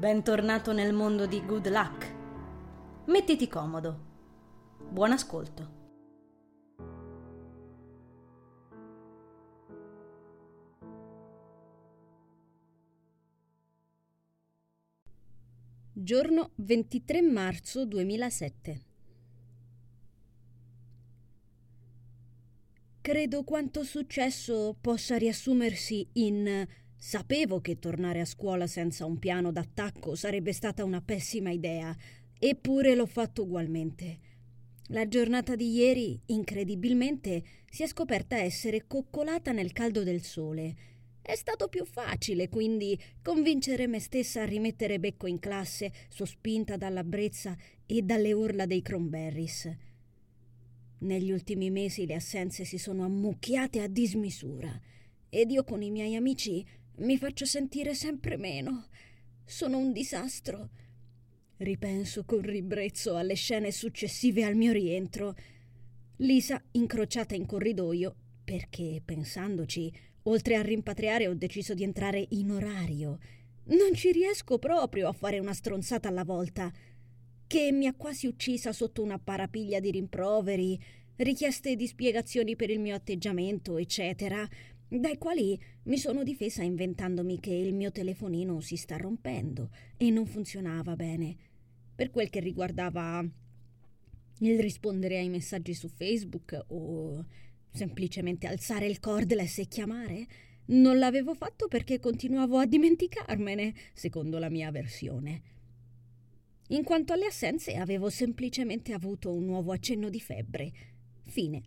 Bentornato nel mondo di Good Luck. Mettiti comodo. Buon ascolto. Giorno 23 marzo 2007. Credo quanto successo possa riassumersi in Sapevo che tornare a scuola senza un piano d'attacco sarebbe stata una pessima idea, eppure l'ho fatto ugualmente. La giornata di ieri, incredibilmente, si è scoperta essere coccolata nel caldo del sole. È stato più facile, quindi, convincere me stessa a rimettere becco in classe, sospinta dalla brezza e dalle urla dei cranberries. Negli ultimi mesi le assenze si sono ammucchiate a dismisura ed io con i miei amici mi faccio sentire sempre meno. Sono un disastro. Ripenso con ribrezzo alle scene successive al mio rientro. Lisa incrociata in corridoio perché, pensandoci, oltre a rimpatriare ho deciso di entrare in orario. Non ci riesco proprio a fare una stronzata alla volta. Che mi ha quasi uccisa sotto una parapiglia di rimproveri, richieste di spiegazioni per il mio atteggiamento, eccetera dai quali mi sono difesa inventandomi che il mio telefonino si sta rompendo e non funzionava bene. Per quel che riguardava il rispondere ai messaggi su Facebook o semplicemente alzare il cordless e chiamare, non l'avevo fatto perché continuavo a dimenticarmene, secondo la mia versione. In quanto alle assenze, avevo semplicemente avuto un nuovo accenno di febbre. Fine.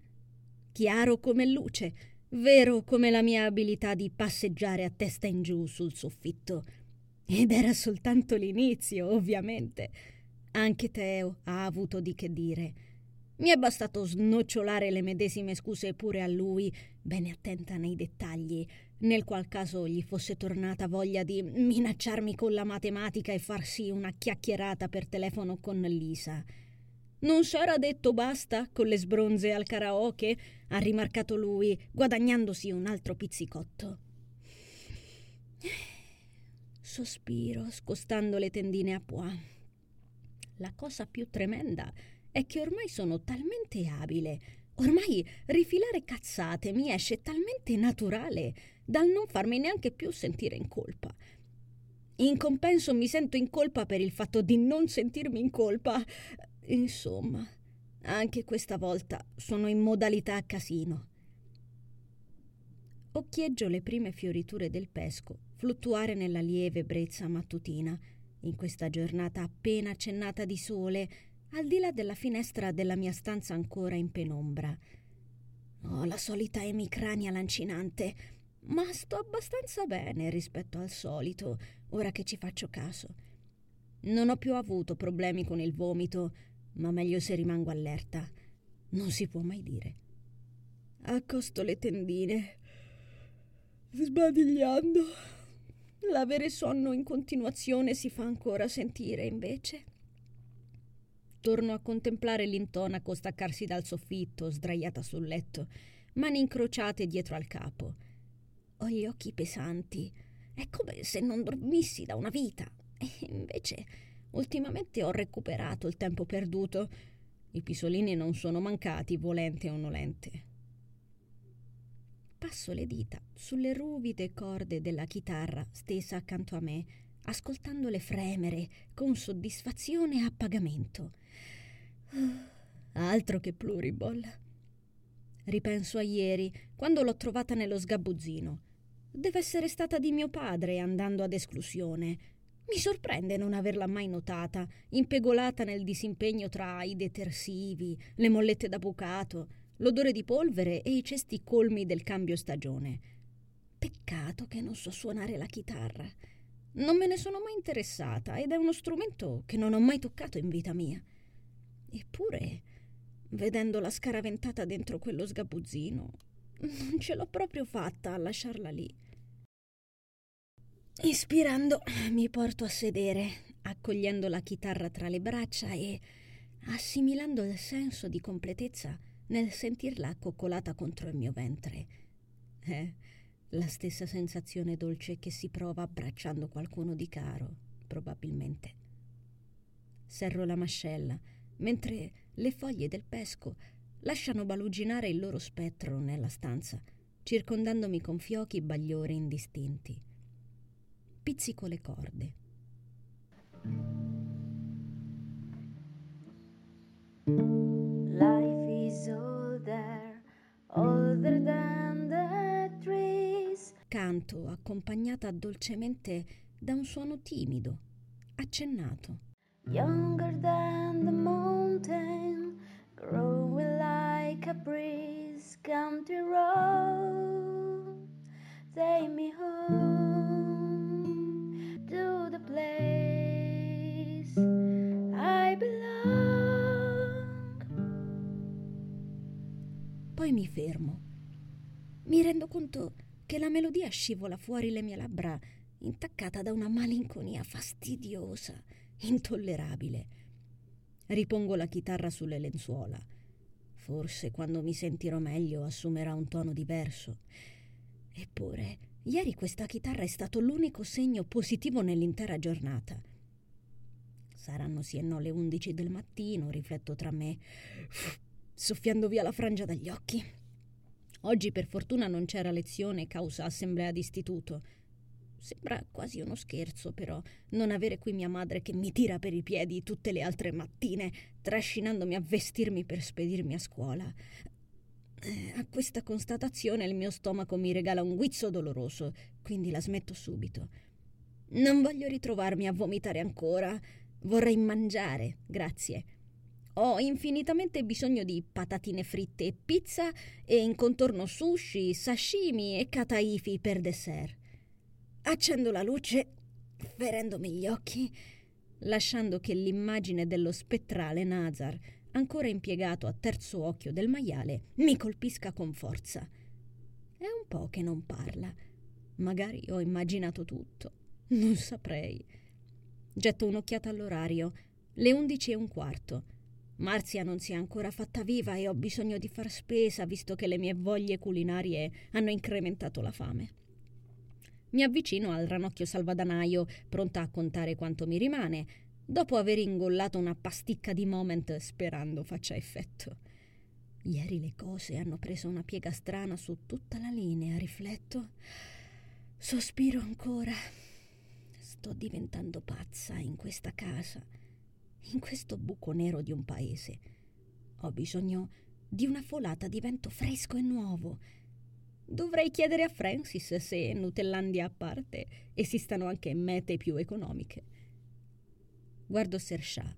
Chiaro come luce vero come la mia abilità di passeggiare a testa in giù sul soffitto. Ed era soltanto l'inizio, ovviamente. Anche Teo ha avuto di che dire. Mi è bastato snocciolare le medesime scuse pure a lui, bene attenta nei dettagli, nel qual caso gli fosse tornata voglia di minacciarmi con la matematica e farsi una chiacchierata per telefono con Lisa. Non s'era detto basta con le sbronze al karaoke? ha rimarcato lui, guadagnandosi un altro pizzicotto. Sospiro, scostando le tendine a pois. La cosa più tremenda è che ormai sono talmente abile, ormai rifilare cazzate mi esce talmente naturale dal non farmi neanche più sentire in colpa. In compenso mi sento in colpa per il fatto di non sentirmi in colpa. Insomma, anche questa volta sono in modalità casino. Occhieggio le prime fioriture del pesco fluttuare nella lieve brezza mattutina, in questa giornata appena accennata di sole, al di là della finestra della mia stanza ancora in penombra. Ho la solita emicrania lancinante, ma sto abbastanza bene rispetto al solito, ora che ci faccio caso. Non ho più avuto problemi con il vomito, ma meglio se rimango allerta. Non si può mai dire. Accosto le tendine, sbadigliando. L'avere sonno in continuazione si fa ancora sentire, invece. Torno a contemplare l'intonaco staccarsi dal soffitto, sdraiata sul letto, mani incrociate dietro al capo. Ho gli occhi pesanti. È come se non dormissi da una vita. E invece Ultimamente ho recuperato il tempo perduto. I pisolini non sono mancati, volente o nolente. Passo le dita sulle ruvide corde della chitarra stesa accanto a me, ascoltandole fremere con soddisfazione e appagamento. Altro che pluriball. Ripenso a ieri, quando l'ho trovata nello sgabuzzino. Deve essere stata di mio padre andando ad esclusione. Mi sorprende non averla mai notata, impegolata nel disimpegno tra i detersivi, le mollette da bucato, l'odore di polvere e i cesti colmi del cambio stagione. Peccato che non so suonare la chitarra. Non me ne sono mai interessata ed è uno strumento che non ho mai toccato in vita mia. Eppure, vedendola scaraventata dentro quello sgabuzzino, non ce l'ho proprio fatta a lasciarla lì. Ispirando, mi porto a sedere, accogliendo la chitarra tra le braccia e assimilando il senso di completezza nel sentirla accoccolata contro il mio ventre. È la stessa sensazione dolce che si prova abbracciando qualcuno di caro, probabilmente. Serro la mascella, mentre le foglie del pesco lasciano baluginare il loro spettro nella stanza, circondandomi con fiochi bagliori indistinti. Pizzico le corde. Life is older, older than the trees. Canto accompagnata dolcemente da un suono timido, accennato. Younger than the mountain, growing like a breeze. Country road, take me home Poi mi fermo. Mi rendo conto che la melodia scivola fuori le mie labbra intaccata da una malinconia fastidiosa, intollerabile. Ripongo la chitarra sulle lenzuola. Forse quando mi sentirò meglio assumerà un tono diverso. Eppure, ieri questa chitarra è stato l'unico segno positivo nell'intera giornata. Saranno sì e no le undici del mattino, rifletto tra me, soffiando via la frangia dagli occhi. Oggi per fortuna non c'era lezione causa assemblea d'istituto. Sembra quasi uno scherzo, però, non avere qui mia madre che mi tira per i piedi tutte le altre mattine, trascinandomi a vestirmi per spedirmi a scuola. Eh, a questa constatazione il mio stomaco mi regala un guizzo doloroso, quindi la smetto subito. Non voglio ritrovarmi a vomitare ancora. Vorrei mangiare, grazie. Ho infinitamente bisogno di patatine fritte e pizza e in contorno sushi, sashimi e kataifi per dessert. Accendo la luce, ferendomi gli occhi, lasciando che l'immagine dello spettrale Nazar, ancora impiegato a terzo occhio del maiale, mi colpisca con forza. È un po' che non parla. Magari ho immaginato tutto. Non saprei. Getto un'occhiata all'orario. Le undici e un quarto. Marzia non si è ancora fatta viva e ho bisogno di far spesa visto che le mie voglie culinarie hanno incrementato la fame. Mi avvicino al ranocchio salvadanaio, pronta a contare quanto mi rimane, dopo aver ingollato una pasticca di moment sperando faccia effetto. Ieri le cose hanno preso una piega strana su tutta la linea, rifletto. Sospiro ancora. Sto diventando pazza in questa casa, in questo buco nero di un paese. Ho bisogno di una folata di vento fresco e nuovo Dovrei chiedere a Francis se Nutellandia a parte esistano anche mete più economiche. Guardo Sershah.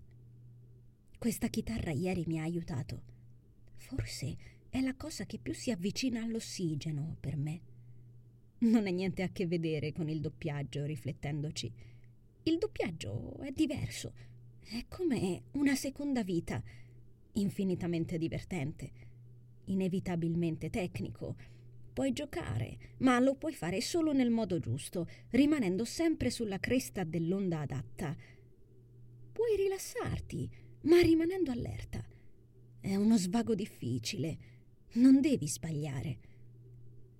Questa chitarra ieri mi ha aiutato. Forse è la cosa che più si avvicina all'ossigeno per me. Non ha niente a che vedere con il doppiaggio, riflettendoci. Il doppiaggio è diverso. È come una seconda vita, infinitamente divertente, inevitabilmente tecnico Puoi giocare, ma lo puoi fare solo nel modo giusto, rimanendo sempre sulla cresta dell'onda adatta. Puoi rilassarti, ma rimanendo allerta. È uno svago difficile. Non devi sbagliare.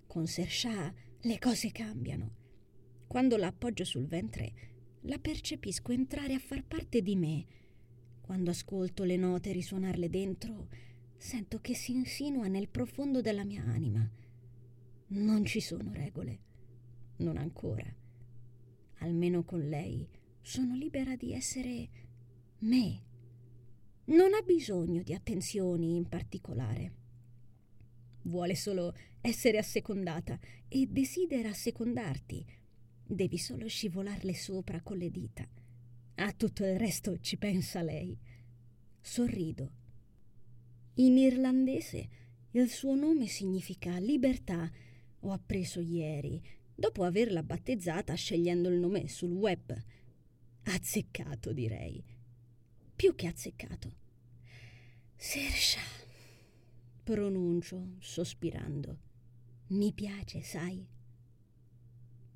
Con Sershah le cose cambiano. Quando la appoggio sul ventre, la percepisco entrare a far parte di me. Quando ascolto le note risuonarle dentro, sento che si insinua nel profondo della mia anima. Non ci sono regole. Non ancora. Almeno con lei sono libera di essere me. Non ha bisogno di attenzioni in particolare. Vuole solo essere assecondata e desidera assecondarti. Devi solo scivolarle sopra con le dita. A tutto il resto ci pensa lei. Sorrido. In irlandese il suo nome significa libertà ho appreso ieri, dopo averla battezzata scegliendo il nome sul web. Azzeccato, direi. Più che azzeccato. Sersha, pronuncio, sospirando. Mi piace, sai?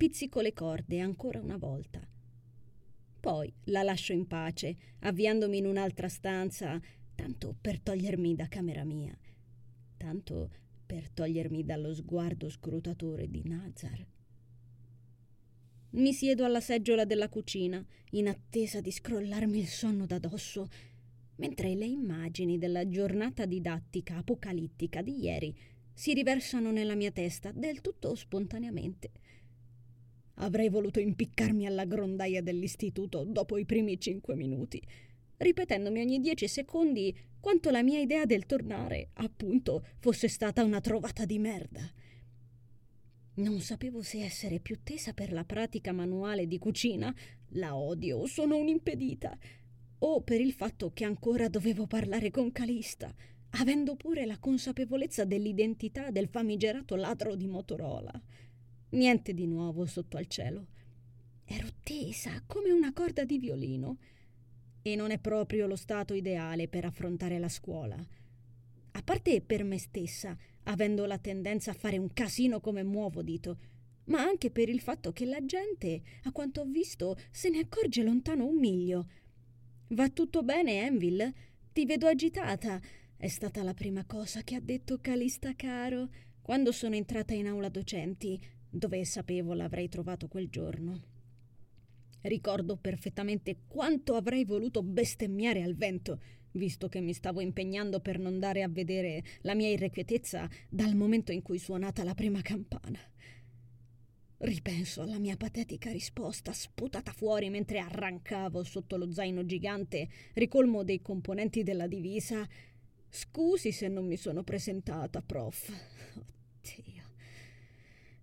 Pizzico le corde ancora una volta. Poi la lascio in pace, avviandomi in un'altra stanza, tanto per togliermi da camera mia, tanto per togliermi dallo sguardo scrutatore di Nazar. Mi siedo alla seggiola della cucina, in attesa di scrollarmi il sonno da dosso, mentre le immagini della giornata didattica apocalittica di ieri si riversano nella mia testa del tutto spontaneamente. Avrei voluto impiccarmi alla grondaia dell'istituto dopo i primi cinque minuti, ripetendomi ogni dieci secondi quanto la mia idea del tornare, appunto, fosse stata una trovata di merda. Non sapevo se essere più tesa per la pratica manuale di cucina, la odio, sono un'impedita, o per il fatto che ancora dovevo parlare con Calista, avendo pure la consapevolezza dell'identità del famigerato ladro di Motorola. Niente di nuovo sotto al cielo. Ero tesa come una corda di violino e non è proprio lo stato ideale per affrontare la scuola. A parte per me stessa, avendo la tendenza a fare un casino come muovo dito, ma anche per il fatto che la gente, a quanto ho visto, se ne accorge lontano un miglio. Va tutto bene, Enville? Ti vedo agitata. È stata la prima cosa che ha detto Calista Caro quando sono entrata in aula docenti, dove sapevo l'avrei trovato quel giorno. Ricordo perfettamente quanto avrei voluto bestemmiare al vento, visto che mi stavo impegnando per non dare a vedere la mia irrequietezza dal momento in cui suonata la prima campana. Ripenso alla mia patetica risposta sputata fuori mentre arrancavo sotto lo zaino gigante, ricolmo dei componenti della divisa. Scusi se non mi sono presentata, prof. Oddio.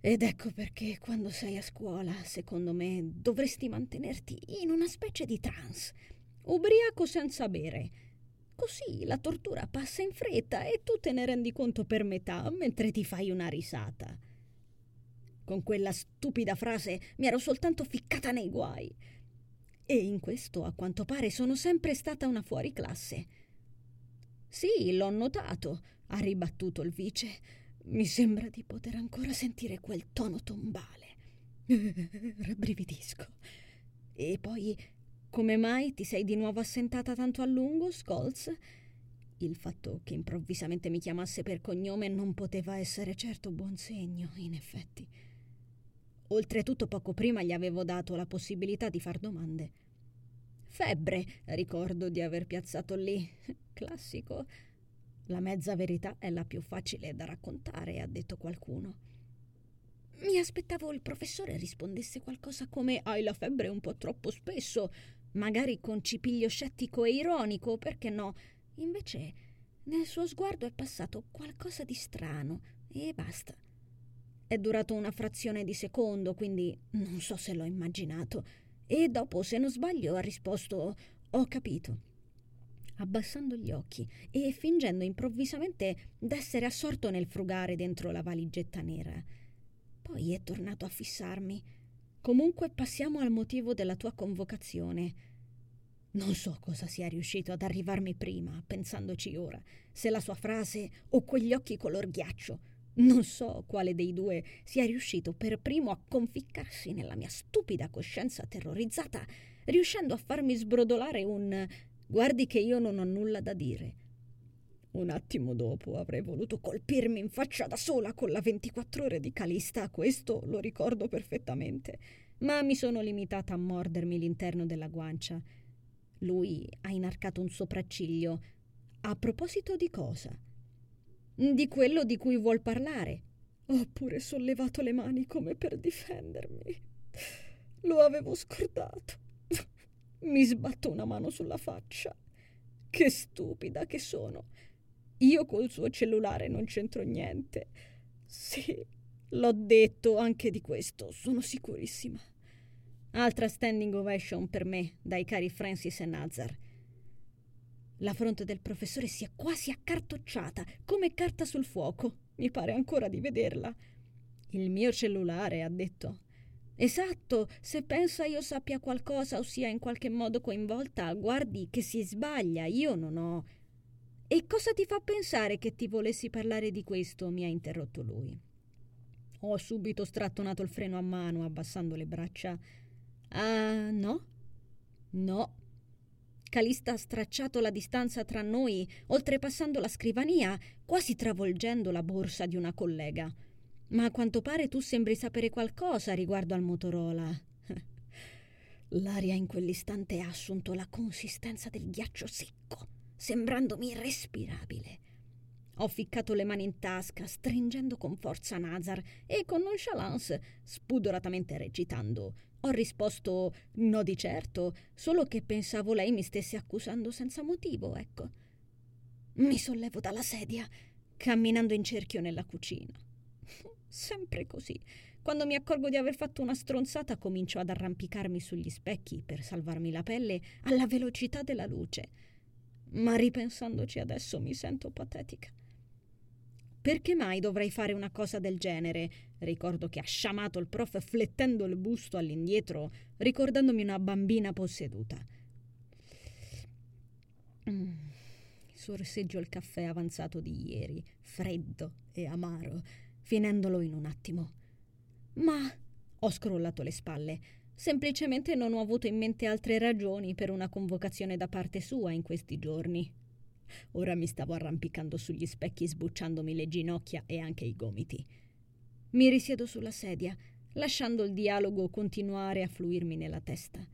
Ed ecco perché quando sei a scuola, secondo me, dovresti mantenerti in una specie di trance, ubriaco senza bere. Così la tortura passa in fretta e tu te ne rendi conto per metà mentre ti fai una risata. Con quella stupida frase mi ero soltanto ficcata nei guai. E in questo, a quanto pare, sono sempre stata una fuoriclasse. Sì, l'ho notato, ha ribattuto il vice mi sembra di poter ancora sentire quel tono tombale. Rabbrividisco. E poi, come mai ti sei di nuovo assentata tanto a lungo, Scholz? Il fatto che improvvisamente mi chiamasse per cognome non poteva essere certo buon segno, in effetti. Oltretutto poco prima gli avevo dato la possibilità di far domande. Febbre, ricordo di aver piazzato lì. Classico. La mezza verità è la più facile da raccontare, ha detto qualcuno. Mi aspettavo il professore rispondesse qualcosa come hai la febbre un po' troppo spesso, magari con cipiglio scettico e ironico, perché no? Invece nel suo sguardo è passato qualcosa di strano e basta. È durato una frazione di secondo, quindi non so se l'ho immaginato. E dopo, se non sbaglio, ha risposto Ho capito abbassando gli occhi e fingendo improvvisamente d'essere assorto nel frugare dentro la valigetta nera. Poi è tornato a fissarmi. Comunque passiamo al motivo della tua convocazione. Non so cosa sia riuscito ad arrivarmi prima, pensandoci ora, se la sua frase o quegli occhi color ghiaccio. Non so quale dei due sia riuscito per primo a conficcarsi nella mia stupida coscienza terrorizzata, riuscendo a farmi sbrodolare un Guardi che io non ho nulla da dire. Un attimo dopo avrei voluto colpirmi in faccia da sola con la 24 ore di Calista, questo lo ricordo perfettamente, ma mi sono limitata a mordermi l'interno della guancia. Lui ha inarcato un sopracciglio. A proposito di cosa? Di quello di cui vuol parlare. Ho pure sollevato le mani come per difendermi. Lo avevo scordato. Mi sbatto una mano sulla faccia. Che stupida che sono. Io col suo cellulare non c'entro niente. Sì, l'ho detto anche di questo, sono sicurissima. Altra standing ovation per me dai cari Francis e Nazar. La fronte del professore si è quasi accartocciata, come carta sul fuoco. Mi pare ancora di vederla. Il mio cellulare, ha detto. Esatto, se pensa io sappia qualcosa o sia in qualche modo coinvolta, guardi che si sbaglia, io non ho. E cosa ti fa pensare che ti volessi parlare di questo? mi ha interrotto lui. Ho subito strattonato il freno a mano, abbassando le braccia. Ah, no? No. Calista ha stracciato la distanza tra noi, oltrepassando la scrivania, quasi travolgendo la borsa di una collega. Ma a quanto pare tu sembri sapere qualcosa riguardo al Motorola. L'aria in quell'istante ha assunto la consistenza del ghiaccio secco, sembrandomi irrespirabile. Ho ficcato le mani in tasca, stringendo con forza Nazar e con nonchalance, spudoratamente recitando. Ho risposto no di certo, solo che pensavo lei mi stesse accusando senza motivo, ecco. Mi sollevo dalla sedia, camminando in cerchio nella cucina. Sempre così. Quando mi accorgo di aver fatto una stronzata, comincio ad arrampicarmi sugli specchi per salvarmi la pelle alla velocità della luce. Ma ripensandoci adesso mi sento patetica. Perché mai dovrei fare una cosa del genere? Ricordo che ha sciamato il prof flettendo il busto all'indietro, ricordandomi una bambina posseduta. Mm. Sorseggio il caffè avanzato di ieri, freddo e amaro, finendolo in un attimo. Ma ho scrollato le spalle. Semplicemente non ho avuto in mente altre ragioni per una convocazione da parte sua in questi giorni. Ora mi stavo arrampicando sugli specchi sbucciandomi le ginocchia e anche i gomiti. Mi risiedo sulla sedia, lasciando il dialogo continuare a fluirmi nella testa.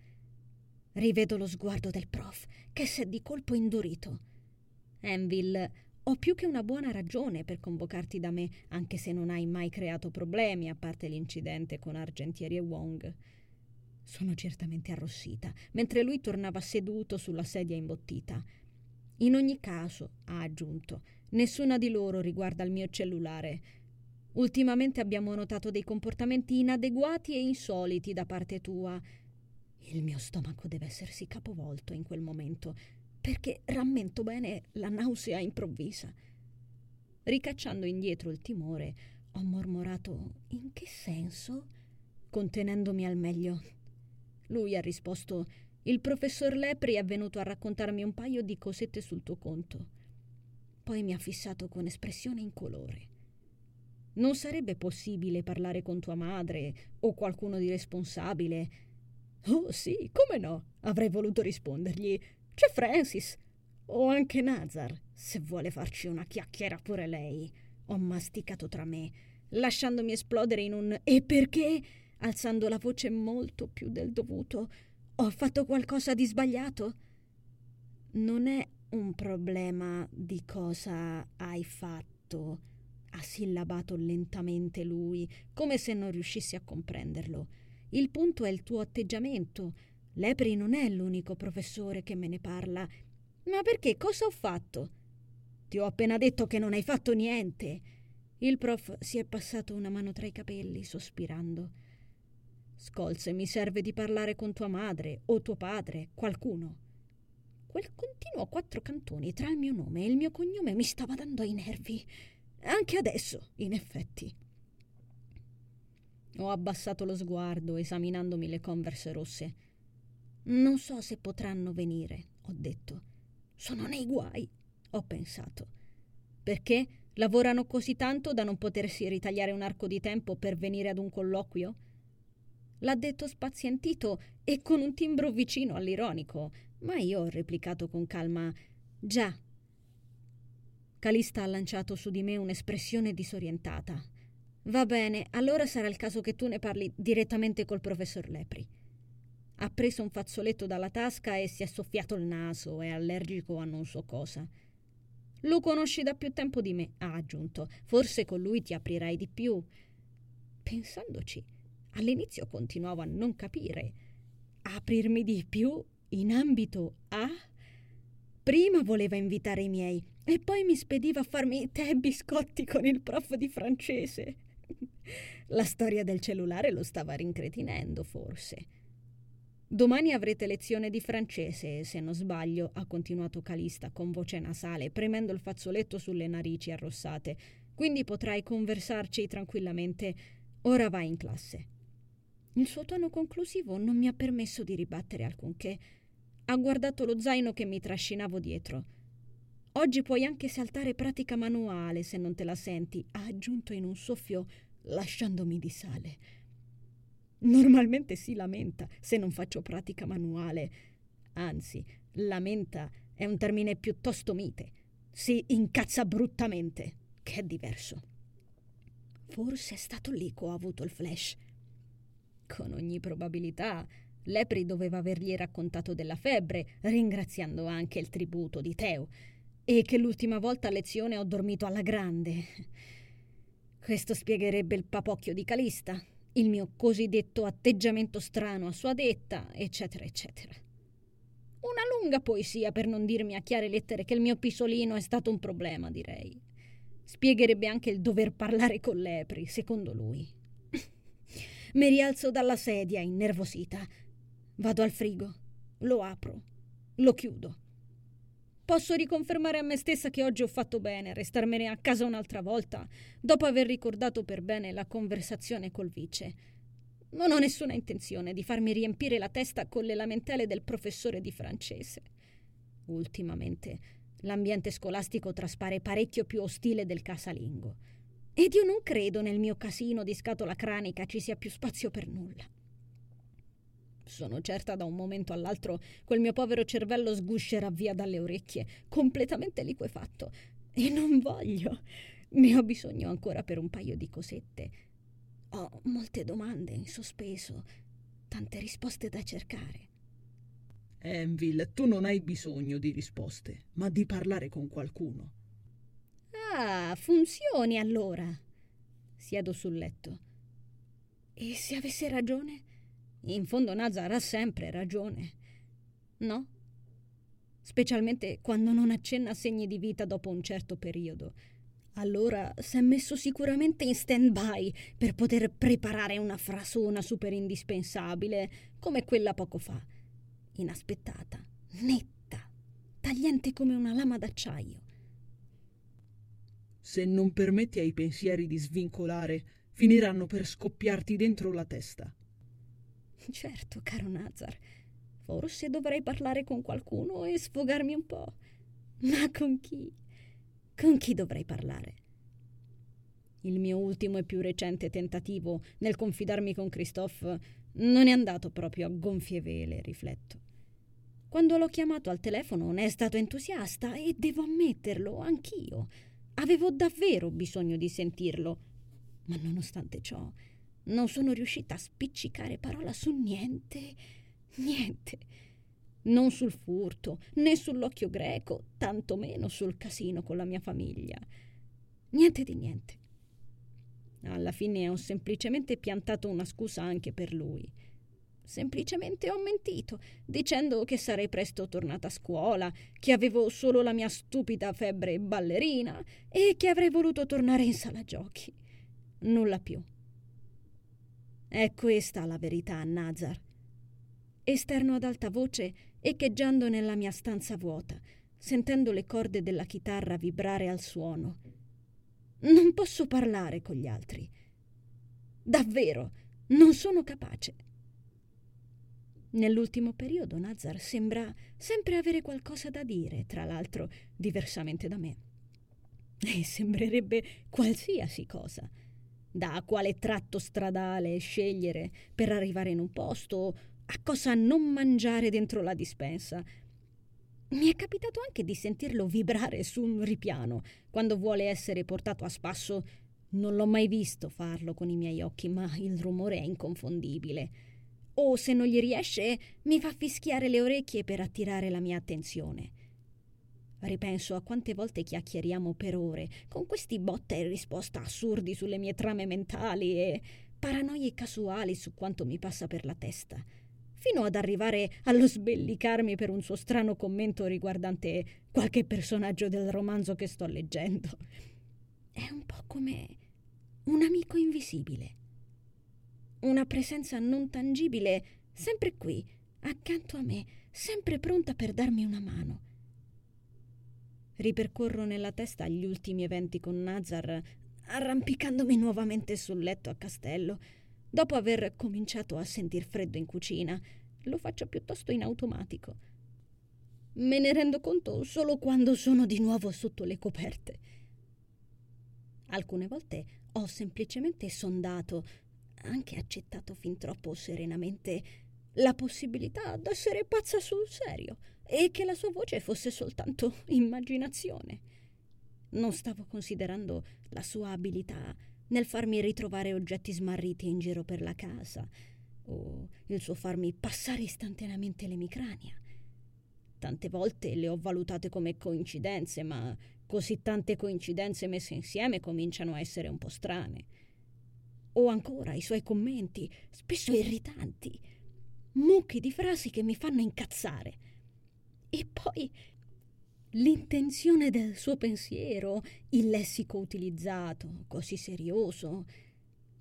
Rivedo lo sguardo del prof, che s'è di colpo indurito. Enville ho più che una buona ragione per convocarti da me, anche se non hai mai creato problemi, a parte l'incidente con Argentieri e Wong. Sono certamente arrossita, mentre lui tornava seduto sulla sedia imbottita. In ogni caso, ha aggiunto, nessuna di loro riguarda il mio cellulare. Ultimamente abbiamo notato dei comportamenti inadeguati e insoliti da parte tua. Il mio stomaco deve essersi capovolto in quel momento perché rammento bene la nausea improvvisa. Ricacciando indietro il timore, ho mormorato in che senso? contenendomi al meglio. Lui ha risposto il professor Lepri è venuto a raccontarmi un paio di cosette sul tuo conto. Poi mi ha fissato con espressione incolore. Non sarebbe possibile parlare con tua madre o qualcuno di responsabile? Oh sì, come no? Avrei voluto rispondergli. C'è Francis. O anche Nazar, se vuole farci una chiacchiera pure lei. Ho masticato tra me, lasciandomi esplodere in un e perché? alzando la voce molto più del dovuto. Ho fatto qualcosa di sbagliato? Non è un problema di cosa hai fatto, ha sillabato lentamente lui, come se non riuscissi a comprenderlo. Il punto è il tuo atteggiamento Lepri non è l'unico professore che me ne parla. Ma perché cosa ho fatto? Ti ho appena detto che non hai fatto niente. Il prof si è passato una mano tra i capelli, sospirando. Scolze, mi serve di parlare con tua madre o tuo padre, qualcuno. Quel continuo quattro cantoni tra il mio nome e il mio cognome mi stava dando ai nervi. Anche adesso, in effetti. Ho abbassato lo sguardo, esaminandomi le converse rosse. Non so se potranno venire, ho detto. Sono nei guai, ho pensato. Perché lavorano così tanto da non potersi ritagliare un arco di tempo per venire ad un colloquio? L'ha detto spazientito e con un timbro vicino all'ironico, ma io ho replicato con calma: Già. Calista ha lanciato su di me un'espressione disorientata. Va bene, allora sarà il caso che tu ne parli direttamente col professor Lepri. Ha preso un fazzoletto dalla tasca e si è soffiato il naso, è allergico a non so cosa. Lo conosci da più tempo di me, ha aggiunto. Forse con lui ti aprirai di più. Pensandoci, all'inizio continuavo a non capire. Aprirmi di più in ambito A? Prima voleva invitare i miei e poi mi spediva a farmi tè e biscotti con il prof di francese. La storia del cellulare lo stava rincretinendo, forse. Domani avrete lezione di francese, se non sbaglio, ha continuato Calista con voce nasale, premendo il fazzoletto sulle narici arrossate. Quindi potrai conversarci tranquillamente. Ora vai in classe. Il suo tono conclusivo non mi ha permesso di ribattere alcunché. Ha guardato lo zaino che mi trascinavo dietro. Oggi puoi anche saltare pratica manuale se non te la senti, ha aggiunto in un soffio, lasciandomi di sale. Normalmente si lamenta se non faccio pratica manuale. Anzi, lamenta è un termine piuttosto mite. Si incazza bruttamente, che è diverso. Forse è stato lì che ho avuto il flash. Con ogni probabilità Lepri doveva avergli raccontato della febbre, ringraziando anche il tributo di Teo, e che l'ultima volta a lezione ho dormito alla grande. Questo spiegherebbe il papocchio di Calista, il mio cosiddetto atteggiamento strano a sua detta, eccetera, eccetera. Una lunga poesia per non dirmi a chiare lettere che il mio pisolino è stato un problema, direi. Spiegherebbe anche il dover parlare con Lepri, secondo lui. Mi rialzo dalla sedia, innervosita. Vado al frigo, lo apro, lo chiudo. Posso riconfermare a me stessa che oggi ho fatto bene a restarmene a casa un'altra volta, dopo aver ricordato per bene la conversazione col vice. Non ho nessuna intenzione di farmi riempire la testa con le lamentele del professore di francese. Ultimamente l'ambiente scolastico traspare parecchio più ostile del casalingo. Ed io non credo nel mio casino di scatola cranica ci sia più spazio per nulla. Sono certa da un momento all'altro quel mio povero cervello sguscerà via dalle orecchie, completamente liquefatto. E non voglio. Ne ho bisogno ancora per un paio di cosette. Ho molte domande in sospeso, tante risposte da cercare. Envil, tu non hai bisogno di risposte, ma di parlare con qualcuno. Ah, funzioni allora. Siedo sul letto. E se avesse ragione? In fondo Nazar ha sempre ragione. No? Specialmente quando non accenna segni di vita dopo un certo periodo. Allora si è messo sicuramente in stand-by per poter preparare una frasona super indispensabile come quella poco fa. Inaspettata, netta, tagliente come una lama d'acciaio. Se non permetti ai pensieri di svincolare, finiranno per scoppiarti dentro la testa. Certo, caro Nazar. Forse dovrei parlare con qualcuno e sfogarmi un po'. Ma con chi? Con chi dovrei parlare? Il mio ultimo e più recente tentativo nel confidarmi con Christophe non è andato proprio a gonfie vele, rifletto. Quando l'ho chiamato al telefono ne è stato entusiasta e devo ammetterlo, anch'io. Avevo davvero bisogno di sentirlo. Ma nonostante ciò, non sono riuscita a spiccicare parola su niente, niente. Non sul furto, né sull'occhio greco, tantomeno sul casino con la mia famiglia. Niente di niente. Alla fine ho semplicemente piantato una scusa anche per lui. Semplicemente ho mentito, dicendo che sarei presto tornata a scuola, che avevo solo la mia stupida febbre ballerina e che avrei voluto tornare in sala giochi. Nulla più. È questa la verità, Nazar. Esterno ad alta voce, echeggiando nella mia stanza vuota, sentendo le corde della chitarra vibrare al suono. Non posso parlare con gli altri. Davvero, non sono capace. Nell'ultimo periodo Nazar sembra sempre avere qualcosa da dire, tra l'altro diversamente da me. E sembrerebbe qualsiasi cosa da quale tratto stradale scegliere per arrivare in un posto, a cosa non mangiare dentro la dispensa. Mi è capitato anche di sentirlo vibrare su un ripiano quando vuole essere portato a spasso. Non l'ho mai visto farlo con i miei occhi, ma il rumore è inconfondibile. O se non gli riesce, mi fa fischiare le orecchie per attirare la mia attenzione. Ripenso a quante volte chiacchieriamo per ore, con questi botta e risposta assurdi sulle mie trame mentali e paranoie casuali su quanto mi passa per la testa, fino ad arrivare allo sbellicarmi per un suo strano commento riguardante qualche personaggio del romanzo che sto leggendo. È un po' come un amico invisibile. Una presenza non tangibile sempre qui, accanto a me, sempre pronta per darmi una mano Ripercorro nella testa gli ultimi eventi con Nazar, arrampicandomi nuovamente sul letto a castello. Dopo aver cominciato a sentir freddo in cucina, lo faccio piuttosto in automatico. Me ne rendo conto solo quando sono di nuovo sotto le coperte. Alcune volte ho semplicemente sondato, anche accettato fin troppo serenamente, la possibilità d'essere pazza sul serio e che la sua voce fosse soltanto immaginazione. Non stavo considerando la sua abilità nel farmi ritrovare oggetti smarriti in giro per la casa, o il suo farmi passare istantaneamente l'emicrania. Tante volte le ho valutate come coincidenze, ma così tante coincidenze messe insieme cominciano a essere un po' strane. O ancora i suoi commenti, spesso irritanti, mucchi di frasi che mi fanno incazzare. E poi l'intenzione del suo pensiero, il lessico utilizzato, così serioso.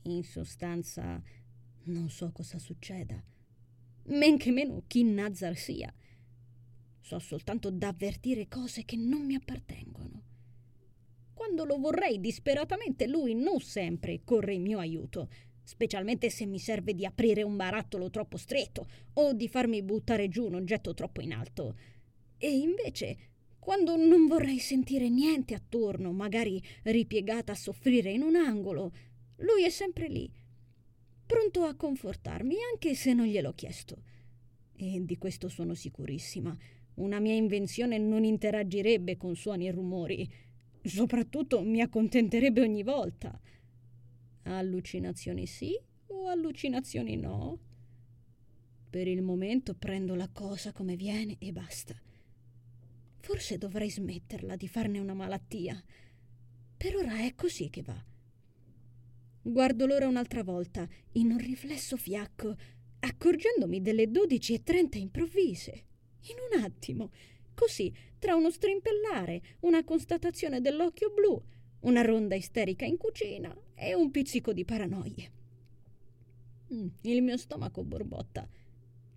In sostanza, non so cosa succeda, men che meno chi Nazar sia. So soltanto d'avvertire cose che non mi appartengono. Quando lo vorrei disperatamente, lui non sempre corre in mio aiuto, specialmente se mi serve di aprire un barattolo troppo stretto o di farmi buttare giù un oggetto troppo in alto. E invece, quando non vorrei sentire niente attorno, magari ripiegata a soffrire in un angolo, lui è sempre lì, pronto a confortarmi anche se non gliel'ho chiesto. E di questo sono sicurissima. Una mia invenzione non interagirebbe con suoni e rumori. Soprattutto mi accontenterebbe ogni volta. Allucinazioni sì o allucinazioni no? Per il momento prendo la cosa come viene e basta. Forse dovrei smetterla di farne una malattia. Per ora è così che va. Guardo l'ora un'altra volta, in un riflesso fiacco, accorgendomi delle dodici e trenta improvvise. In un attimo, così, tra uno strimpellare, una constatazione dell'occhio blu, una ronda isterica in cucina e un pizzico di paranoie. Mm, il mio stomaco borbotta.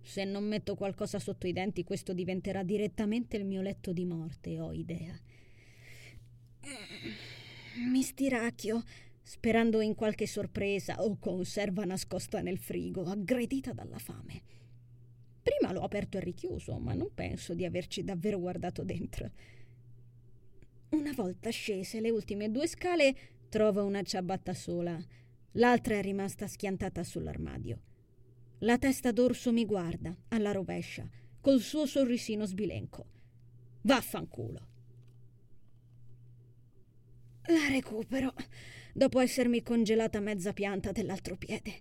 Se non metto qualcosa sotto i denti, questo diventerà direttamente il mio letto di morte, ho idea. Mm, mi stiracchio, sperando in qualche sorpresa o conserva nascosta nel frigo, aggredita dalla fame. Prima l'ho aperto e richiuso, ma non penso di averci davvero guardato dentro. Una volta scese le ultime due scale, trovo una ciabatta sola. L'altra è rimasta schiantata sull'armadio. La testa d'orso mi guarda, alla rovescia, col suo sorrisino sbilenco. Vaffanculo. La recupero, dopo essermi congelata mezza pianta dell'altro piede.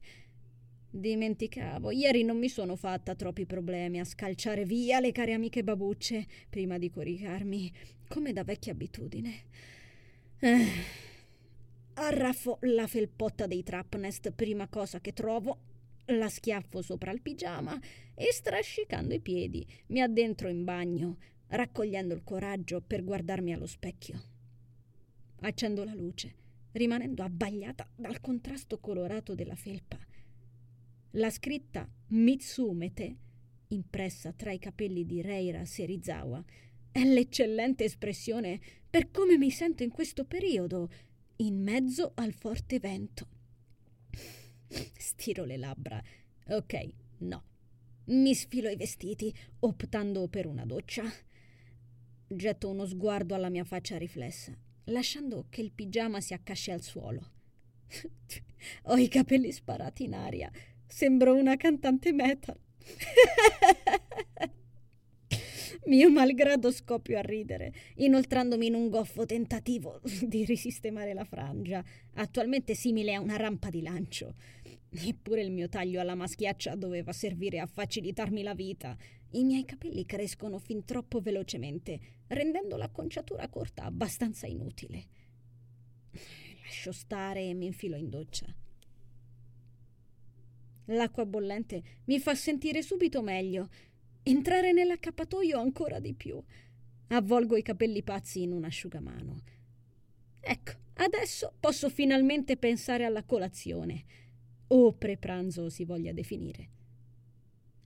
Dimenticavo, ieri non mi sono fatta troppi problemi a scalciare via le care amiche babucce prima di coricarmi, come da vecchia abitudine. Eh. Arraffo la felpotta dei Trapnest, prima cosa che trovo, la schiaffo sopra il pigiama e strascicando i piedi mi addentro in bagno, raccogliendo il coraggio per guardarmi allo specchio. Accendo la luce, rimanendo abbagliata dal contrasto colorato della felpa la scritta Mitsumete, impressa tra i capelli di Reira Serizawa, è l'eccellente espressione per come mi sento in questo periodo, in mezzo al forte vento. Stiro le labbra. Ok, no. Mi sfilo i vestiti, optando per una doccia. Getto uno sguardo alla mia faccia riflessa, lasciando che il pigiama si accasci al suolo. Ho i capelli sparati in aria Sembro una cantante metal. Mio malgrado scoppio a ridere, inoltrandomi in un goffo tentativo di risistemare la frangia, attualmente simile a una rampa di lancio. Eppure il mio taglio alla maschiaccia doveva servire a facilitarmi la vita. I miei capelli crescono fin troppo velocemente, rendendo l'acconciatura corta abbastanza inutile. Lascio stare e mi infilo in doccia. L'acqua bollente mi fa sentire subito meglio. Entrare nell'accappatoio ancora di più. Avvolgo i capelli pazzi in un asciugamano. Ecco, adesso posso finalmente pensare alla colazione. O prepranzo si voglia definire.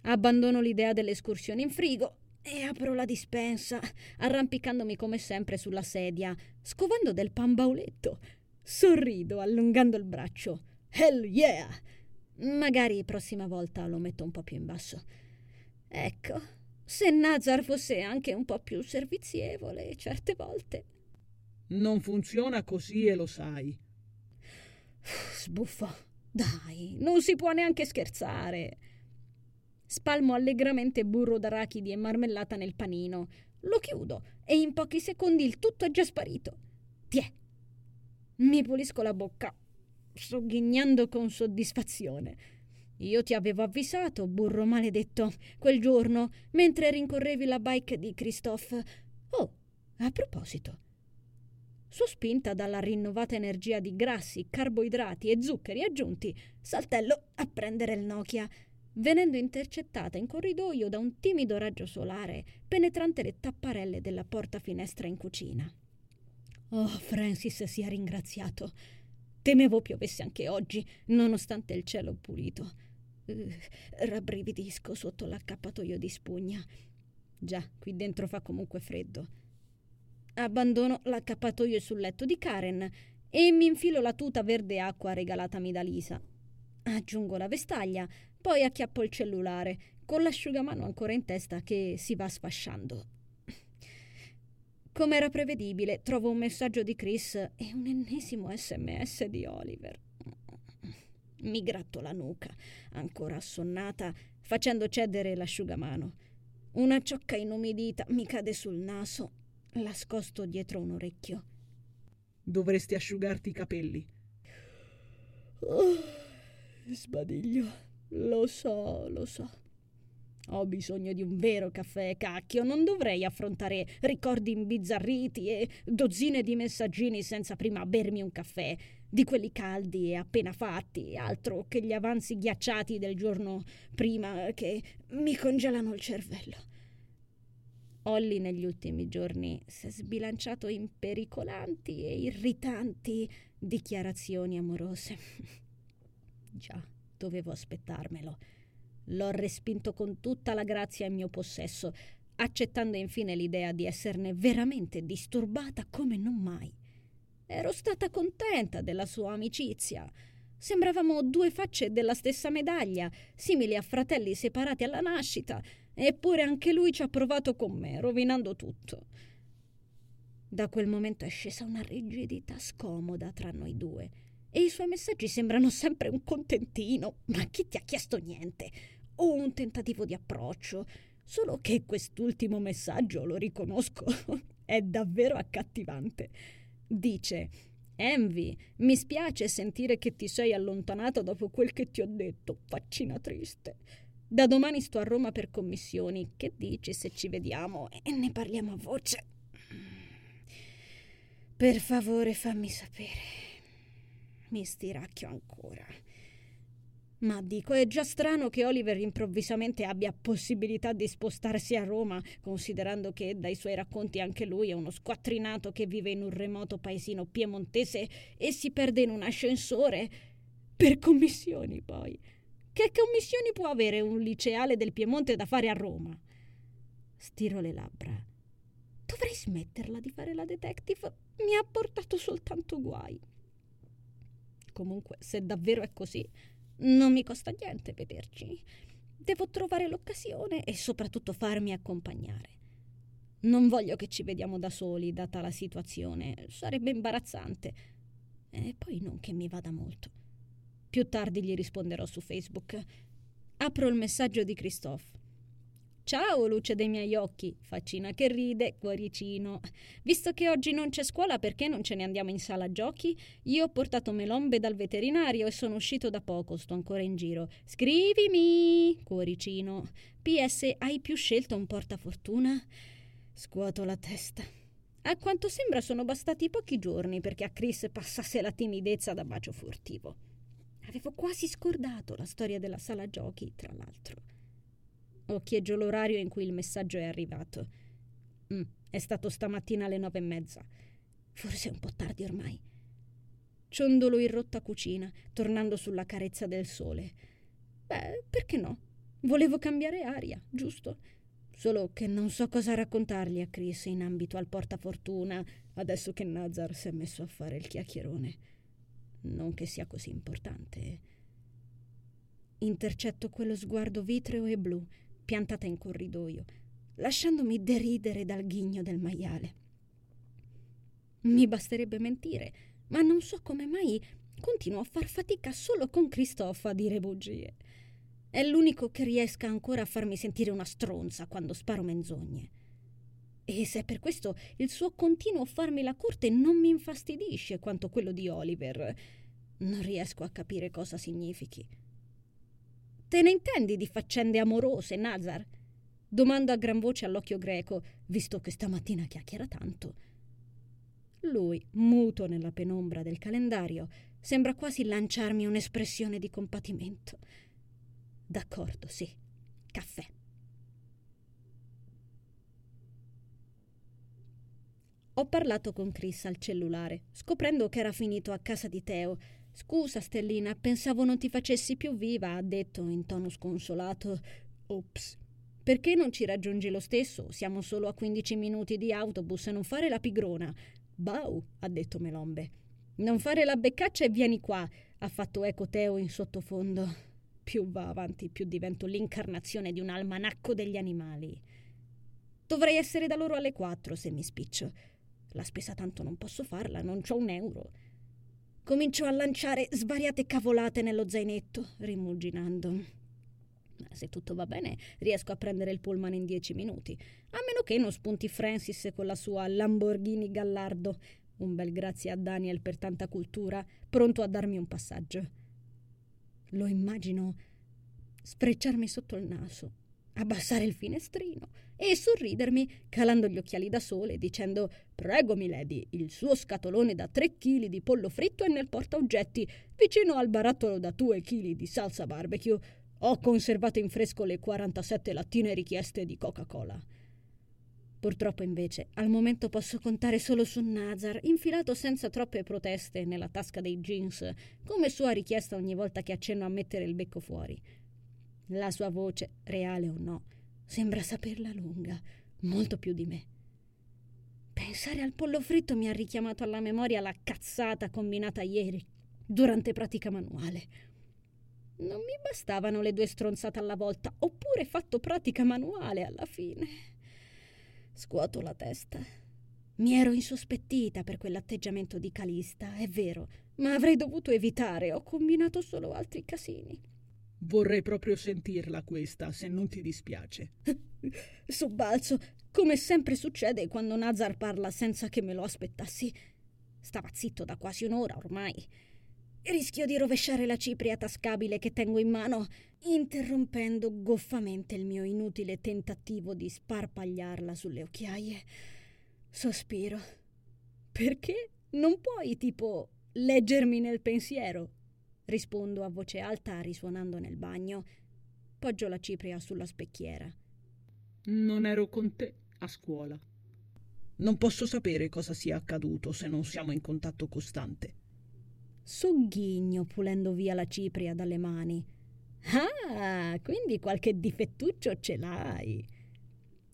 Abbandono l'idea dell'escursione in frigo e apro la dispensa, arrampicandomi come sempre sulla sedia, scovando del pan bauletto. Sorrido, allungando il braccio. Hell yeah! Magari prossima volta lo metto un po' più in basso. Ecco, se Nazar fosse anche un po' più servizievole certe volte. Non funziona così e lo sai. Sbuffo. Dai, non si può neanche scherzare. Spalmo allegramente burro d'arachidi e marmellata nel panino. Lo chiudo e in pochi secondi il tutto è già sparito. Tiè. Mi pulisco la bocca sogghignando con soddisfazione. Io ti avevo avvisato, burro maledetto, quel giorno, mentre rincorrevi la bike di Christophe. Oh, a proposito. Sospinta dalla rinnovata energia di grassi, carboidrati e zuccheri aggiunti, saltello a prendere il Nokia, venendo intercettata in corridoio da un timido raggio solare penetrante le tapparelle della porta finestra in cucina. Oh, Francis sia ringraziato. Temevo piovesse anche oggi, nonostante il cielo pulito. Uh, rabbrividisco sotto l'accappatoio di spugna. Già, qui dentro fa comunque freddo. Abbandono l'accappatoio sul letto di Karen e mi infilo la tuta verde acqua regalatami da Lisa. Aggiungo la vestaglia, poi acchiappo il cellulare, con l'asciugamano ancora in testa che si va sfasciando. Come era prevedibile, trovo un messaggio di Chris e un ennesimo sms di Oliver. Mi gratto la nuca, ancora assonnata, facendo cedere l'asciugamano. Una ciocca inumidita mi cade sul naso, nascosto dietro un orecchio. Dovresti asciugarti i capelli. Oh, sbadiglio. Lo so, lo so. Ho bisogno di un vero caffè, cacchio. Non dovrei affrontare ricordi imbizzarriti e dozzine di messaggini senza prima bermi un caffè di quelli caldi e appena fatti, altro che gli avanzi ghiacciati del giorno prima che mi congelano il cervello. Olli negli ultimi giorni si è sbilanciato in pericolanti e irritanti dichiarazioni amorose. Già, dovevo aspettarmelo. L'ho respinto con tutta la grazia in mio possesso, accettando infine l'idea di esserne veramente disturbata come non mai. Ero stata contenta della sua amicizia. Sembravamo due facce della stessa medaglia, simili a fratelli separati alla nascita, eppure anche lui ci ha provato con me, rovinando tutto. Da quel momento è scesa una rigidità scomoda tra noi due e i suoi messaggi sembrano sempre un contentino. Ma chi ti ha chiesto niente? O un tentativo di approccio? Solo che quest'ultimo messaggio, lo riconosco, è davvero accattivante. Dice Envy, mi spiace sentire che ti sei allontanato dopo quel che ti ho detto, faccina triste. Da domani sto a Roma per commissioni. Che dici se ci vediamo e ne parliamo a voce? Per favore fammi sapere. Mi stiracchio ancora. Ma dico, è già strano che Oliver improvvisamente abbia possibilità di spostarsi a Roma, considerando che dai suoi racconti anche lui è uno squattrinato che vive in un remoto paesino piemontese e si perde in un ascensore. Per commissioni, poi. Che commissioni può avere un liceale del Piemonte da fare a Roma? Stiro le labbra. Dovrei smetterla di fare la detective. Mi ha portato soltanto guai. Comunque, se davvero è così, non mi costa niente vederci. Devo trovare l'occasione e soprattutto farmi accompagnare. Non voglio che ci vediamo da soli, data la situazione. Sarebbe imbarazzante. E poi non che mi vada molto. Più tardi gli risponderò su Facebook. Apro il messaggio di Christophe. Ciao, luce dei miei occhi, faccina che ride, cuoricino. Visto che oggi non c'è scuola, perché non ce ne andiamo in sala giochi? Io ho portato Melombe dal veterinario e sono uscito da poco, sto ancora in giro. Scrivimi, cuoricino. PS, hai più scelto un portafortuna? Scuoto la testa. A quanto sembra sono bastati pochi giorni perché a Chris passasse la timidezza da bacio furtivo. Avevo quasi scordato la storia della sala giochi, tra l'altro. Occhieggio l'orario in cui il messaggio è arrivato. Mm, è stato stamattina alle nove e mezza. Forse è un po' tardi ormai. Ciondolo in rotta cucina, tornando sulla carezza del sole. Beh, perché no? Volevo cambiare aria, giusto? Solo che non so cosa raccontargli a Chris in ambito al portafortuna, adesso che Nazar si è messo a fare il chiacchierone. Non che sia così importante. Intercetto quello sguardo vitreo e blu piantata in corridoio, lasciandomi deridere dal ghigno del maiale. Mi basterebbe mentire, ma non so come mai continuo a far fatica solo con Christophe a dire bugie. È l'unico che riesca ancora a farmi sentire una stronza quando sparo menzogne. E se per questo il suo continuo farmi la corte non mi infastidisce quanto quello di Oliver, non riesco a capire cosa significhi. Te ne intendi di faccende amorose, Nazar? Domando a gran voce all'occhio greco, visto che stamattina chiacchiera tanto. Lui, muto nella penombra del calendario, sembra quasi lanciarmi un'espressione di compatimento. D'accordo, sì. Caffè. Ho parlato con Chris al cellulare, scoprendo che era finito a casa di Teo. Scusa, Stellina, pensavo non ti facessi più viva, ha detto in tono sconsolato. Ops. Perché non ci raggiungi lo stesso? Siamo solo a 15 minuti di autobus e non fare la pigrona. Bau, ha detto Melombe. Non fare la beccaccia e vieni qua, ha fatto eco Teo in sottofondo. Più va avanti, più divento l'incarnazione di un almanacco degli animali. Dovrei essere da loro alle 4 se mi spiccio. La spesa tanto non posso farla, non c'ho un euro. Comincio a lanciare svariate cavolate nello zainetto, rimuginando. Se tutto va bene, riesco a prendere il pullman in dieci minuti. A meno che non spunti Francis con la sua Lamborghini Gallardo. Un bel grazie a Daniel per tanta cultura, pronto a darmi un passaggio. Lo immagino sfrecciarmi sotto il naso, abbassare il finestrino e sorridermi, calando gli occhiali da sole, dicendo Prego, milady, il suo scatolone da tre chili di pollo fritto è nel portaoggetti, vicino al barattolo da due chili di salsa barbecue. Ho conservato in fresco le 47 lattine richieste di Coca-Cola. Purtroppo invece al momento posso contare solo su Nazar, infilato senza troppe proteste nella tasca dei jeans, come sua richiesta ogni volta che accenno a mettere il becco fuori. La sua voce, reale o no, sembra saperla lunga, molto più di me. Pensare al pollo fritto mi ha richiamato alla memoria la cazzata combinata ieri, durante pratica manuale. Non mi bastavano le due stronzate alla volta, oppure fatto pratica manuale alla fine. Scuoto la testa. Mi ero insospettita per quell'atteggiamento di Calista, è vero, ma avrei dovuto evitare, ho combinato solo altri casini. Vorrei proprio sentirla questa, se non ti dispiace. Sobbalzo, come sempre succede quando Nazar parla senza che me lo aspettassi. Stava zitto da quasi un'ora ormai. Rischio di rovesciare la cipria tascabile che tengo in mano, interrompendo goffamente il mio inutile tentativo di sparpagliarla sulle occhiaie. Sospiro. Perché non puoi, tipo, leggermi nel pensiero? Rispondo a voce alta, risuonando nel bagno. Poggio la cipria sulla specchiera. Non ero con te a scuola. Non posso sapere cosa sia accaduto se non siamo in contatto costante. Sogghigno pulendo via la cipria dalle mani. Ah, quindi qualche difettuccio ce l'hai.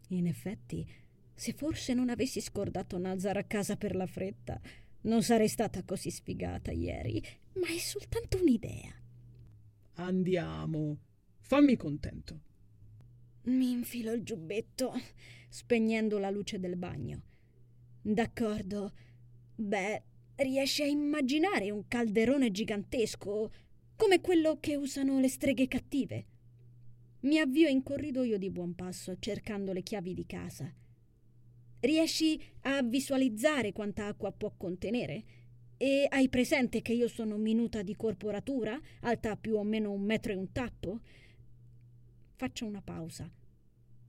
In effetti, se forse non avessi scordato Nazar a casa per la fretta, non sarei stata così sfigata ieri, ma è soltanto un'idea. Andiamo. Fammi contento. Mi infilo il giubbetto, spegnendo la luce del bagno. D'accordo. Beh, riesci a immaginare un calderone gigantesco, come quello che usano le streghe cattive? Mi avvio in corridoio di buon passo, cercando le chiavi di casa. Riesci a visualizzare quanta acqua può contenere? E hai presente che io sono minuta di corporatura, alta più o meno un metro e un tappo? Faccio una pausa.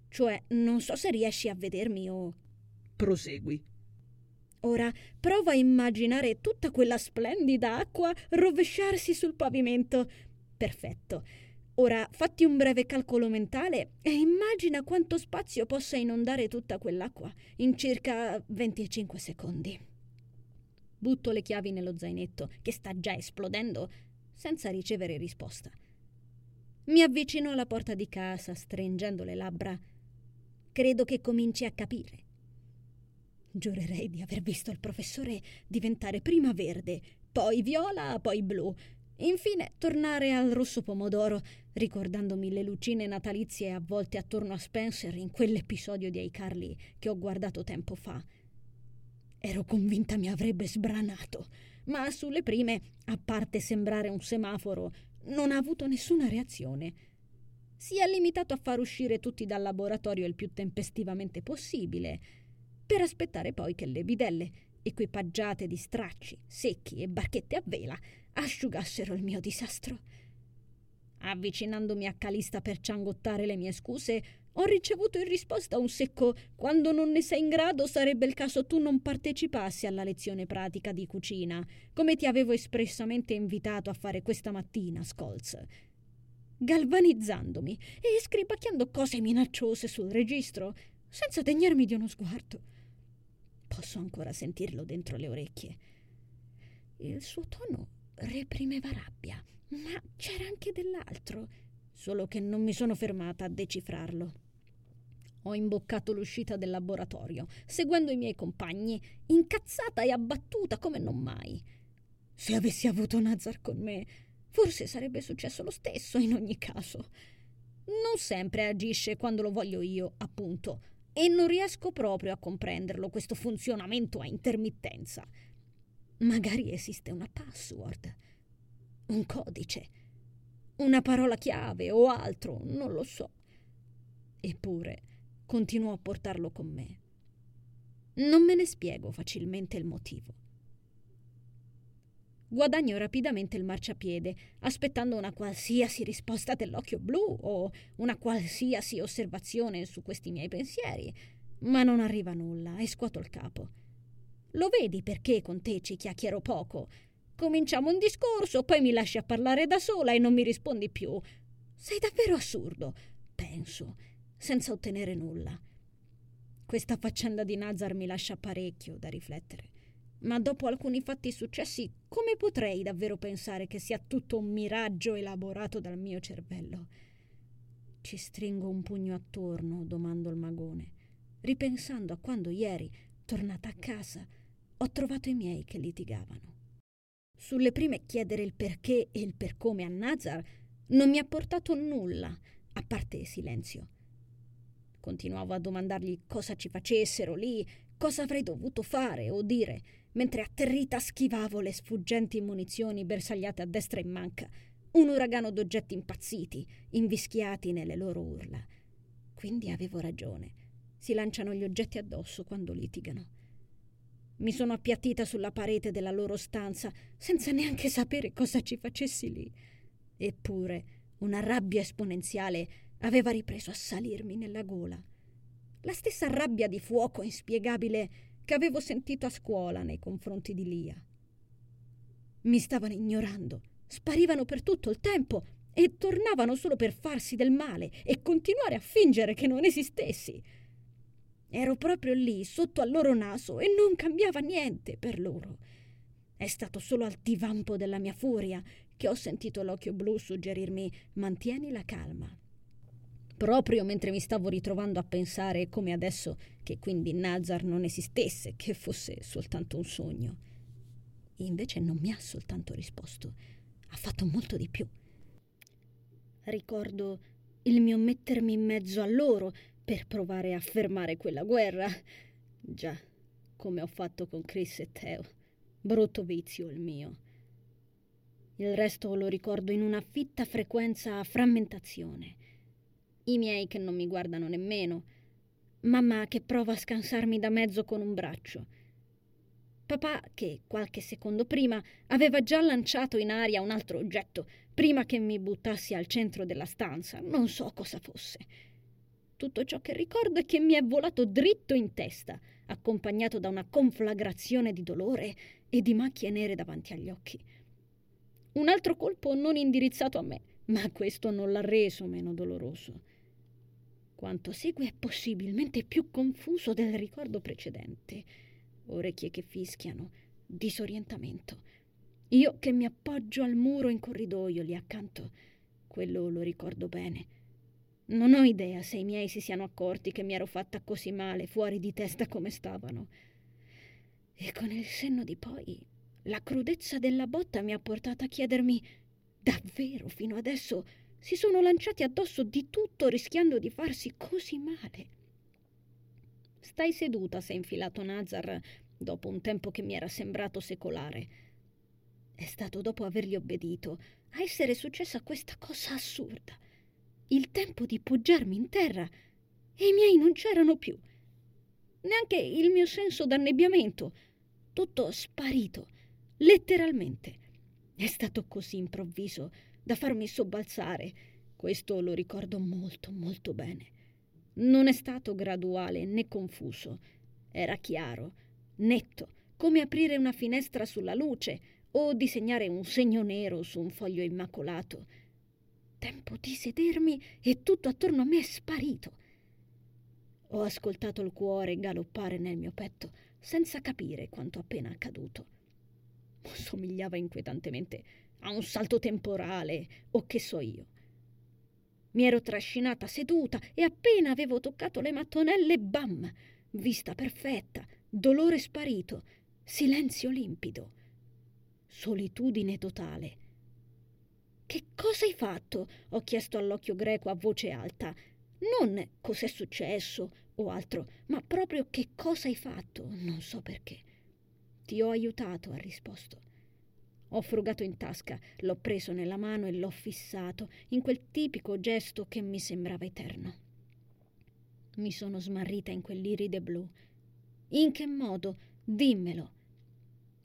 Cioè, non so se riesci a vedermi o. Prosegui. Ora prova a immaginare tutta quella splendida acqua rovesciarsi sul pavimento. Perfetto. Ora fatti un breve calcolo mentale e immagina quanto spazio possa inondare tutta quell'acqua in circa 25 secondi. Butto le chiavi nello zainetto, che sta già esplodendo, senza ricevere risposta. Mi avvicino alla porta di casa, stringendo le labbra. Credo che cominci a capire. Giurerei di aver visto il professore diventare prima verde, poi viola, poi blu. Infine tornare al rosso pomodoro, ricordandomi le lucine natalizie avvolte attorno a Spencer in quell'episodio di iCarly che ho guardato tempo fa. Ero convinta mi avrebbe sbranato, ma sulle prime, a parte sembrare un semaforo, non ha avuto nessuna reazione. Si è limitato a far uscire tutti dal laboratorio il più tempestivamente possibile per aspettare poi che le bidelle, equipaggiate di stracci, secchi e barchette a vela, asciugassero il mio disastro. Avvicinandomi a Calista per ciangottare le mie scuse, ho ricevuto in risposta un secco quando non ne sei in grado sarebbe il caso tu non partecipassi alla lezione pratica di cucina, come ti avevo espressamente invitato a fare questa mattina, Scholz. Galvanizzandomi e scribacchiando cose minacciose sul registro, senza degnarmi di uno sguardo. Posso ancora sentirlo dentro le orecchie. Il suo tono reprimeva rabbia ma c'era anche dell'altro, solo che non mi sono fermata a decifrarlo. Ho imboccato l'uscita del laboratorio, seguendo i miei compagni, incazzata e abbattuta come non mai. Se avessi avuto Nazar con me, forse sarebbe successo lo stesso in ogni caso. Non sempre agisce quando lo voglio io, appunto, e non riesco proprio a comprenderlo questo funzionamento a intermittenza. Magari esiste una password un codice, una parola chiave o altro, non lo so. Eppure continuo a portarlo con me. Non me ne spiego facilmente il motivo. Guadagno rapidamente il marciapiede, aspettando una qualsiasi risposta dell'occhio blu o una qualsiasi osservazione su questi miei pensieri, ma non arriva nulla e scuoto il capo. Lo vedi perché con te ci chiacchiero poco, Cominciamo un discorso, poi mi lasci a parlare da sola e non mi rispondi più. Sei davvero assurdo, penso, senza ottenere nulla. Questa faccenda di Nazar mi lascia parecchio da riflettere. Ma dopo alcuni fatti successi, come potrei davvero pensare che sia tutto un miraggio elaborato dal mio cervello? Ci stringo un pugno attorno, domando il magone, ripensando a quando ieri, tornata a casa, ho trovato i miei che litigavano. Sulle prime chiedere il perché e il per come a Nazar non mi ha portato nulla, a parte silenzio. Continuavo a domandargli cosa ci facessero lì, cosa avrei dovuto fare o dire, mentre atterrita schivavo le sfuggenti munizioni bersagliate a destra e in manca, un uragano d'oggetti impazziti, invischiati nelle loro urla. Quindi avevo ragione. Si lanciano gli oggetti addosso quando litigano. Mi sono appiattita sulla parete della loro stanza senza neanche sapere cosa ci facessi lì. Eppure una rabbia esponenziale aveva ripreso a salirmi nella gola. La stessa rabbia di fuoco inspiegabile che avevo sentito a scuola nei confronti di Lia. Mi stavano ignorando, sparivano per tutto il tempo e tornavano solo per farsi del male e continuare a fingere che non esistessi. Ero proprio lì, sotto al loro naso, e non cambiava niente per loro. È stato solo al divampo della mia furia che ho sentito l'occhio blu suggerirmi mantieni la calma. Proprio mentre mi stavo ritrovando a pensare come adesso che quindi Nazar non esistesse, che fosse soltanto un sogno. Invece non mi ha soltanto risposto, ha fatto molto di più. Ricordo il mio mettermi in mezzo a loro per provare a fermare quella guerra. Già, come ho fatto con Chris e Teo. Brutto vizio il mio. Il resto lo ricordo in una fitta frequenza a frammentazione. I miei che non mi guardano nemmeno. Mamma che prova a scansarmi da mezzo con un braccio. Papà che qualche secondo prima aveva già lanciato in aria un altro oggetto, prima che mi buttassi al centro della stanza, non so cosa fosse. Tutto ciò che ricordo è che mi è volato dritto in testa, accompagnato da una conflagrazione di dolore e di macchie nere davanti agli occhi. Un altro colpo non indirizzato a me, ma questo non l'ha reso meno doloroso. Quanto segue è possibilmente più confuso del ricordo precedente. Orecchie che fischiano, disorientamento. Io che mi appoggio al muro in corridoio lì accanto. Quello lo ricordo bene non ho idea se i miei si siano accorti che mi ero fatta così male, fuori di testa come stavano. E con il senno di poi, la crudezza della botta mi ha portato a chiedermi davvero fino adesso si sono lanciati addosso di tutto rischiando di farsi così male. Stai seduta, si è infilato Nazar dopo un tempo che mi era sembrato secolare. È stato dopo avergli obbedito a essere successa questa cosa assurda il tempo di poggiarmi in terra e i miei non c'erano più. Neanche il mio senso d'annebbiamento. Tutto sparito, letteralmente. È stato così improvviso, da farmi sobbalzare. Questo lo ricordo molto, molto bene. Non è stato graduale né confuso. Era chiaro, netto, come aprire una finestra sulla luce o disegnare un segno nero su un foglio immacolato. Tempo di sedermi e tutto attorno a me è sparito. Ho ascoltato il cuore galoppare nel mio petto senza capire quanto appena accaduto. Somigliava inquietantemente a un salto temporale o che so io. Mi ero trascinata seduta e appena avevo toccato le mattonelle, bam! Vista perfetta, dolore sparito, silenzio limpido, solitudine totale. Che cosa hai fatto? ho chiesto all'occhio greco a voce alta. Non cos'è successo o altro, ma proprio che cosa hai fatto, non so perché. Ti ho aiutato, ha risposto. Ho frugato in tasca, l'ho preso nella mano e l'ho fissato in quel tipico gesto che mi sembrava eterno. Mi sono smarrita in quell'iride blu. In che modo? Dimmelo.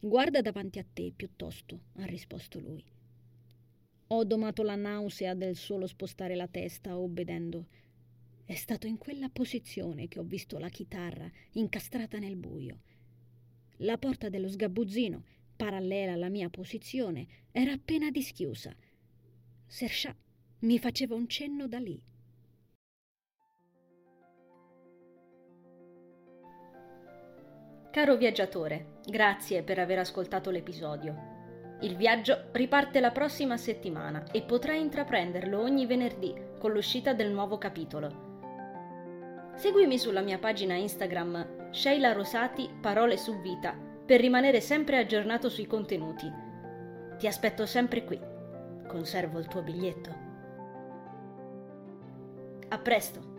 Guarda davanti a te, piuttosto, ha risposto lui. Ho domato la nausea del solo spostare la testa, obbedendo. È stato in quella posizione che ho visto la chitarra incastrata nel buio. La porta dello sgabuzzino, parallela alla mia posizione, era appena dischiusa. Serchà mi faceva un cenno da lì. Caro viaggiatore, grazie per aver ascoltato l'episodio. Il viaggio riparte la prossima settimana e potrai intraprenderlo ogni venerdì con l'uscita del nuovo capitolo. Seguimi sulla mia pagina Instagram Sheila Rosati Parole su Vita per rimanere sempre aggiornato sui contenuti. Ti aspetto sempre qui. Conservo il tuo biglietto. A presto!